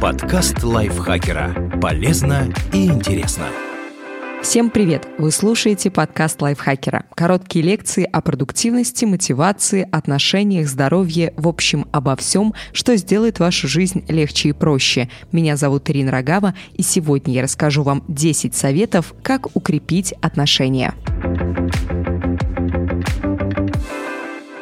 Подкаст лайфхакера. Полезно и интересно. Всем привет! Вы слушаете подкаст лайфхакера. Короткие лекции о продуктивности, мотивации, отношениях, здоровье, в общем, обо всем, что сделает вашу жизнь легче и проще. Меня зовут Ирина Рогава, и сегодня я расскажу вам 10 советов, как укрепить отношения.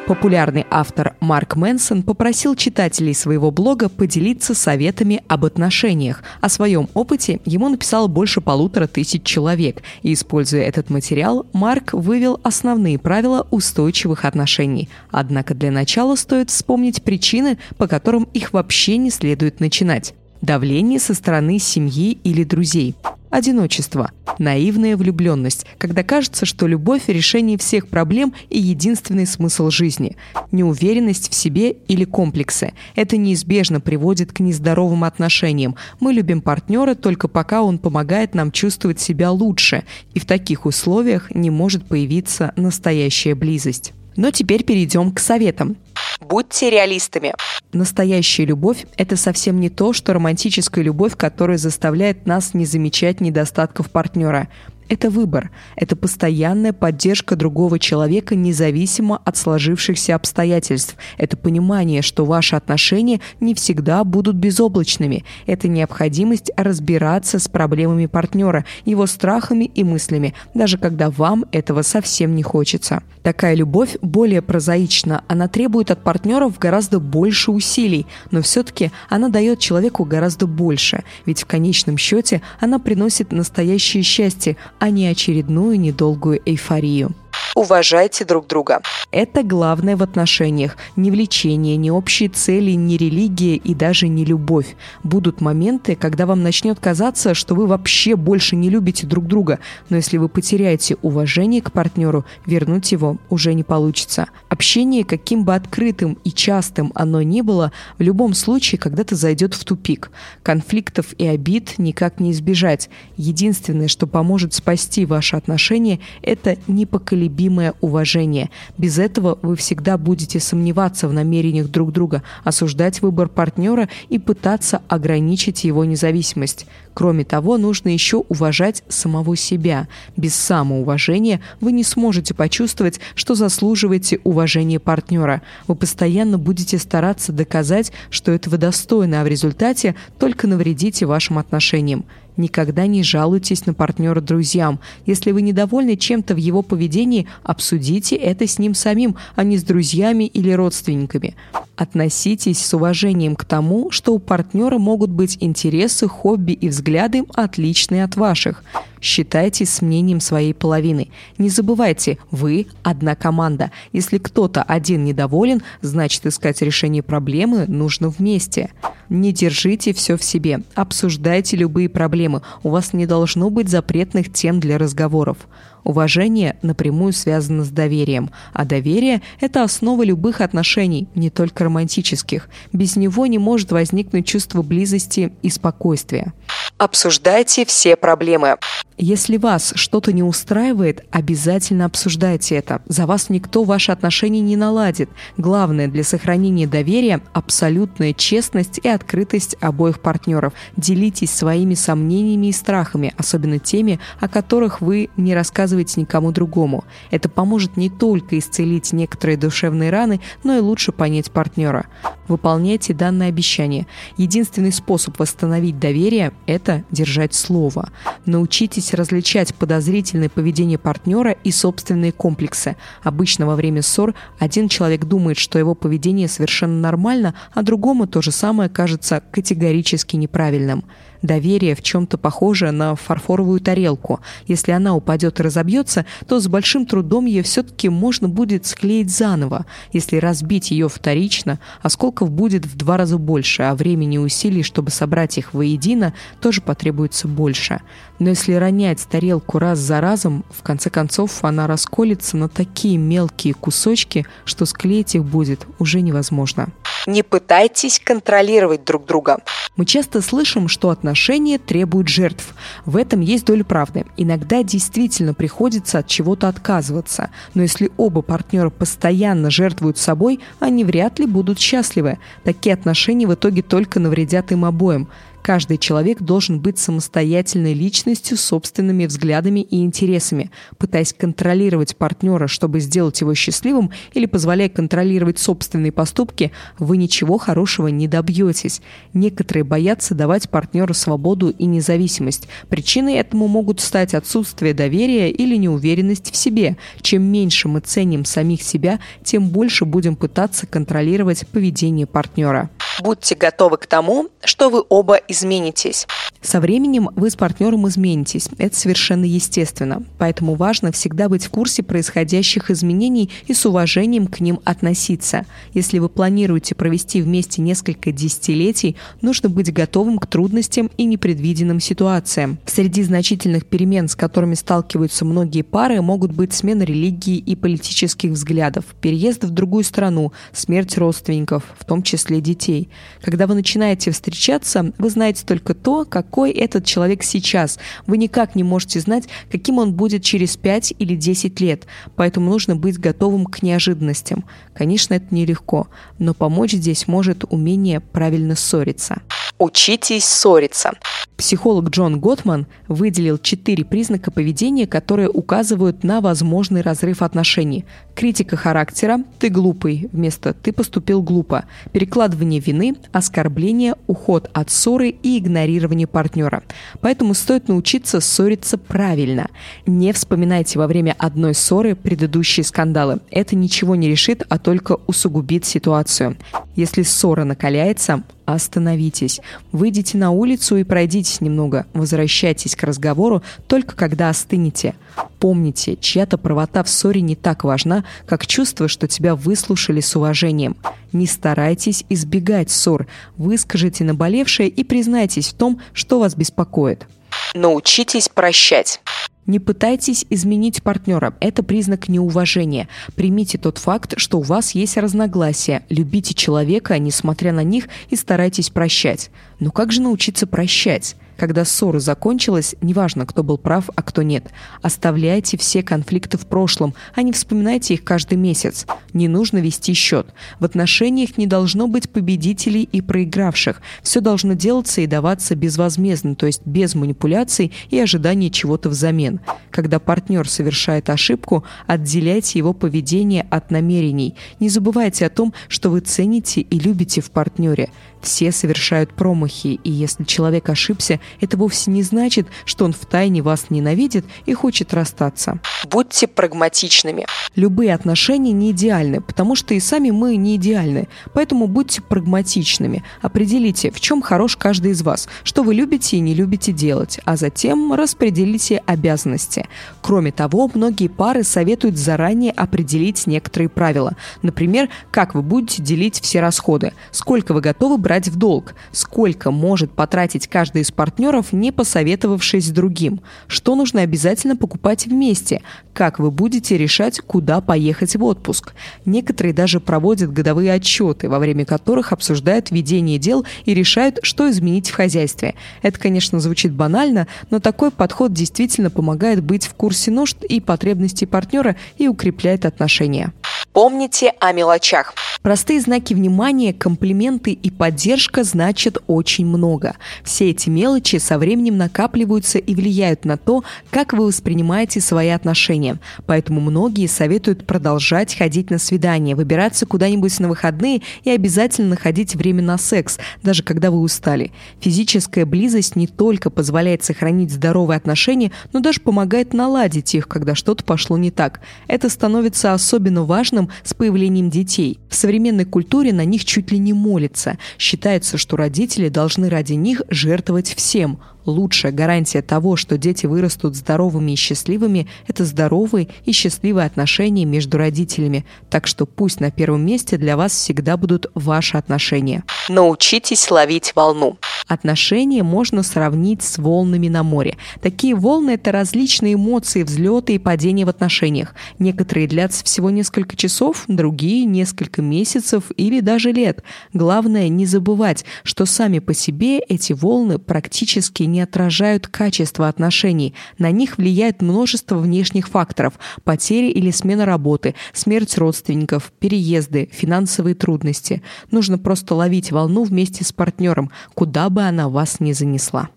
Популярный автор Марк Мэнсон попросил читателей своего блога поделиться советами об отношениях. О своем опыте ему написало больше полутора тысяч человек, и, используя этот материал, Марк вывел основные правила устойчивых отношений. Однако для начала стоит вспомнить причины, по которым их вообще не следует начинать. Давление со стороны семьи или друзей – Одиночество. Наивная влюбленность, когда кажется, что любовь – решение всех проблем и единственный смысл жизни. Неуверенность в себе или комплексы. Это неизбежно приводит к нездоровым отношениям. Мы любим партнера только пока он помогает нам чувствовать себя лучше, и в таких условиях не может появиться настоящая близость. Но теперь перейдем к советам. Будьте реалистами. Настоящая любовь – это совсем не то, что романтическая любовь, которая заставляет нас не замечать недостатков партнера. Это выбор, это постоянная поддержка другого человека независимо от сложившихся обстоятельств, это понимание, что ваши отношения не всегда будут безоблачными, это необходимость разбираться с проблемами партнера, его страхами и мыслями, даже когда вам этого совсем не хочется. Такая любовь более прозаична, она требует от партнеров гораздо больше усилий, но все-таки она дает человеку гораздо больше, ведь в конечном счете она приносит настоящее счастье, а не очередную недолгую эйфорию. Уважайте друг друга. Это главное в отношениях. Не влечение, не общие цели, не религия и даже не любовь. Будут моменты, когда вам начнет казаться, что вы вообще больше не любите друг друга. Но если вы потеряете уважение к партнеру, вернуть его уже не получится. Общение, каким бы открытым и частым оно ни было, в любом случае когда-то зайдет в тупик. Конфликтов и обид никак не избежать. Единственное, что поможет спасти ваши отношения, это непоколебимость непоколебимое уважение. Без этого вы всегда будете сомневаться в намерениях друг друга, осуждать выбор партнера и пытаться ограничить его независимость. Кроме того, нужно еще уважать самого себя. Без самоуважения вы не сможете почувствовать, что заслуживаете уважения партнера. Вы постоянно будете стараться доказать, что этого достойно, а в результате только навредите вашим отношениям. Никогда не жалуйтесь на партнера друзьям. Если вы недовольны чем-то в его поведении, обсудите это с ним самим, а не с друзьями или родственниками. Относитесь с уважением к тому, что у партнера могут быть интересы, хобби и взгляды отличные от ваших. Считайте с мнением своей половины. Не забывайте, вы одна команда. Если кто-то один недоволен, значит искать решение проблемы нужно вместе. Не держите все в себе. Обсуждайте любые проблемы. У вас не должно быть запретных тем для разговоров. Уважение напрямую связано с доверием, а доверие – это основа любых отношений, не только романтических. Без него не может возникнуть чувство близости и спокойствия. Обсуждайте все проблемы. Если вас что-то не устраивает, обязательно обсуждайте это. За вас никто ваши отношения не наладит. Главное для сохранения доверия – абсолютная честность и открытость обоих партнеров. Делитесь своими сомнениями и страхами, особенно теми, о которых вы не рассказываете никому другому. Это поможет не только исцелить некоторые душевные раны, но и лучше понять партнера. Выполняйте данное обещание. Единственный способ восстановить доверие – это держать слово. Научитесь различать подозрительное поведение партнера и собственные комплексы. Обычно во время ссор один человек думает, что его поведение совершенно нормально, а другому то же самое кажется категорически неправильным. Доверие в чем-то похоже на фарфоровую тарелку. Если она упадет и разобьется, то с большим трудом ее все-таки можно будет склеить заново. Если разбить ее вторично, осколков будет в два раза больше, а времени и усилий, чтобы собрать их воедино, тоже потребуется больше. Но если ронять тарелку раз за разом, в конце концов она расколется на такие мелкие кусочки, что склеить их будет уже невозможно. Не пытайтесь контролировать друг друга. Мы часто слышим, что отношения требуют жертв. В этом есть доля правды. Иногда действительно приходится от чего-то отказываться. Но если оба партнера постоянно жертвуют собой, они вряд ли будут счастливы. Такие отношения в итоге только навредят им обоим. Каждый человек должен быть самостоятельной личностью с собственными взглядами и интересами. Пытаясь контролировать партнера, чтобы сделать его счастливым, или позволяя контролировать собственные поступки, вы ничего хорошего не добьетесь. Некоторые боятся давать партнеру свободу и независимость. Причиной этому могут стать отсутствие доверия или неуверенность в себе. Чем меньше мы ценим самих себя, тем больше будем пытаться контролировать поведение партнера. Будьте готовы к тому, что вы оба изменитесь. Со временем вы с партнером изменитесь. Это совершенно естественно. Поэтому важно всегда быть в курсе происходящих изменений и с уважением к ним относиться. Если вы планируете провести вместе несколько десятилетий, нужно быть готовым к трудностям и непредвиденным ситуациям. Среди значительных перемен, с которыми сталкиваются многие пары, могут быть смена религии и политических взглядов, переезд в другую страну, смерть родственников, в том числе детей. Когда вы начинаете встречаться, вы знаете только то, какой этот человек сейчас. Вы никак не можете знать, каким он будет через 5 или 10 лет, поэтому нужно быть готовым к неожиданностям. Конечно, это нелегко, но помочь здесь может умение правильно ссориться. Учитесь ссориться. Психолог Джон Готман выделил четыре признака поведения, которые указывают на возможный разрыв отношений. Критика характера «ты глупый» вместо «ты поступил глупо», перекладывание вины, оскорбление, уход от ссоры и игнорирование партнера. Поэтому стоит научиться ссориться правильно. Не вспоминайте во время одной ссоры предыдущие скандалы. Это ничего не решит, а только усугубит ситуацию. Если ссора накаляется, остановитесь. Выйдите на улицу и пройдитесь немного. Возвращайтесь к разговору только когда остынете. Помните, чья-то правота в ссоре не так важна, как чувство, что тебя выслушали с уважением. Не старайтесь избегать ссор. Выскажите наболевшее и признайтесь в том, что вас беспокоит. Научитесь прощать. Не пытайтесь изменить партнера. Это признак неуважения. Примите тот факт, что у вас есть разногласия. Любите человека, несмотря на них, и старайтесь прощать. Но как же научиться прощать? Когда ссора закончилась, неважно, кто был прав, а кто нет. Оставляйте все конфликты в прошлом, а не вспоминайте их каждый месяц. Не нужно вести счет. В отношениях не должно быть победителей и проигравших. Все должно делаться и даваться безвозмездно, то есть без манипуляций и ожидания чего-то взамен. Когда партнер совершает ошибку, отделяйте его поведение от намерений. Не забывайте о том, что вы цените и любите в партнере. Все совершают промахи, и если человек ошибся, это вовсе не значит, что он втайне вас ненавидит и хочет расстаться. Будьте прагматичными. Любые отношения не идеальны, потому что и сами мы не идеальны. Поэтому будьте прагматичными. Определите, в чем хорош каждый из вас, что вы любите и не любите делать, а затем распределите обязанности. Кроме того, многие пары советуют заранее определить некоторые правила. Например, как вы будете делить все расходы, сколько вы готовы брать в долг, сколько может потратить каждый из партнеров, не посоветовавшись с другим, что нужно обязательно покупать вместе, как вы будете решать, куда поехать в отпуск. Некоторые даже проводят годовые отчеты, во время которых обсуждают ведение дел и решают, что изменить в хозяйстве. Это, конечно, звучит банально, но такой подход действительно помогает быть в курсе нужд и потребностей партнера и укрепляет отношения. Помните о мелочах. Простые знаки внимания, комплименты и поддержка значат очень много. Все эти мелочи со временем накапливаются и влияют на то, как вы воспринимаете свои отношения. Поэтому многие советуют продолжать ходить на свидания, выбираться куда-нибудь на выходные и обязательно находить время на секс, даже когда вы устали. Физическая близость не только позволяет сохранить здоровые отношения, но даже помогает наладить их, когда что-то пошло не так. Это становится особенно важным с появлением детей. В современной культуре на них чуть ли не молятся. Считается, что родители должны ради них жертвовать всем – Лучшая гарантия того, что дети вырастут здоровыми и счастливыми, это здоровые и счастливые отношения между родителями. Так что пусть на первом месте для вас всегда будут ваши отношения. Научитесь ловить волну. Отношения можно сравнить с волнами на море. Такие волны – это различные эмоции, взлеты и падения в отношениях. Некоторые длятся всего несколько часов, другие – несколько месяцев или даже лет. Главное не забывать, что сами по себе эти волны практически не отражают качество отношений. На них влияет множество внешних факторов – потери или смена работы, смерть родственников, переезды, финансовые трудности. Нужно просто ловить волну вместе с партнером, куда бы она вас не занесла.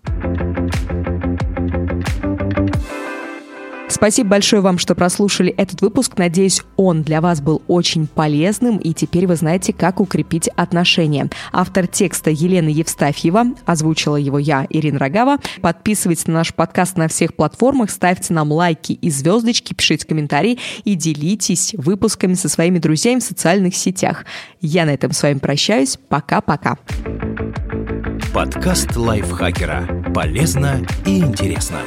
Спасибо большое вам, что прослушали этот выпуск. Надеюсь, он для вас был очень полезным, и теперь вы знаете, как укрепить отношения. Автор текста Елена Евстафьева, озвучила его я, Ирина Рогава. Подписывайтесь на наш подкаст на всех платформах, ставьте нам лайки и звездочки, пишите комментарии и делитесь выпусками со своими друзьями в социальных сетях. Я на этом с вами прощаюсь. Пока-пока. Подкаст лайфхакера. Полезно и интересно.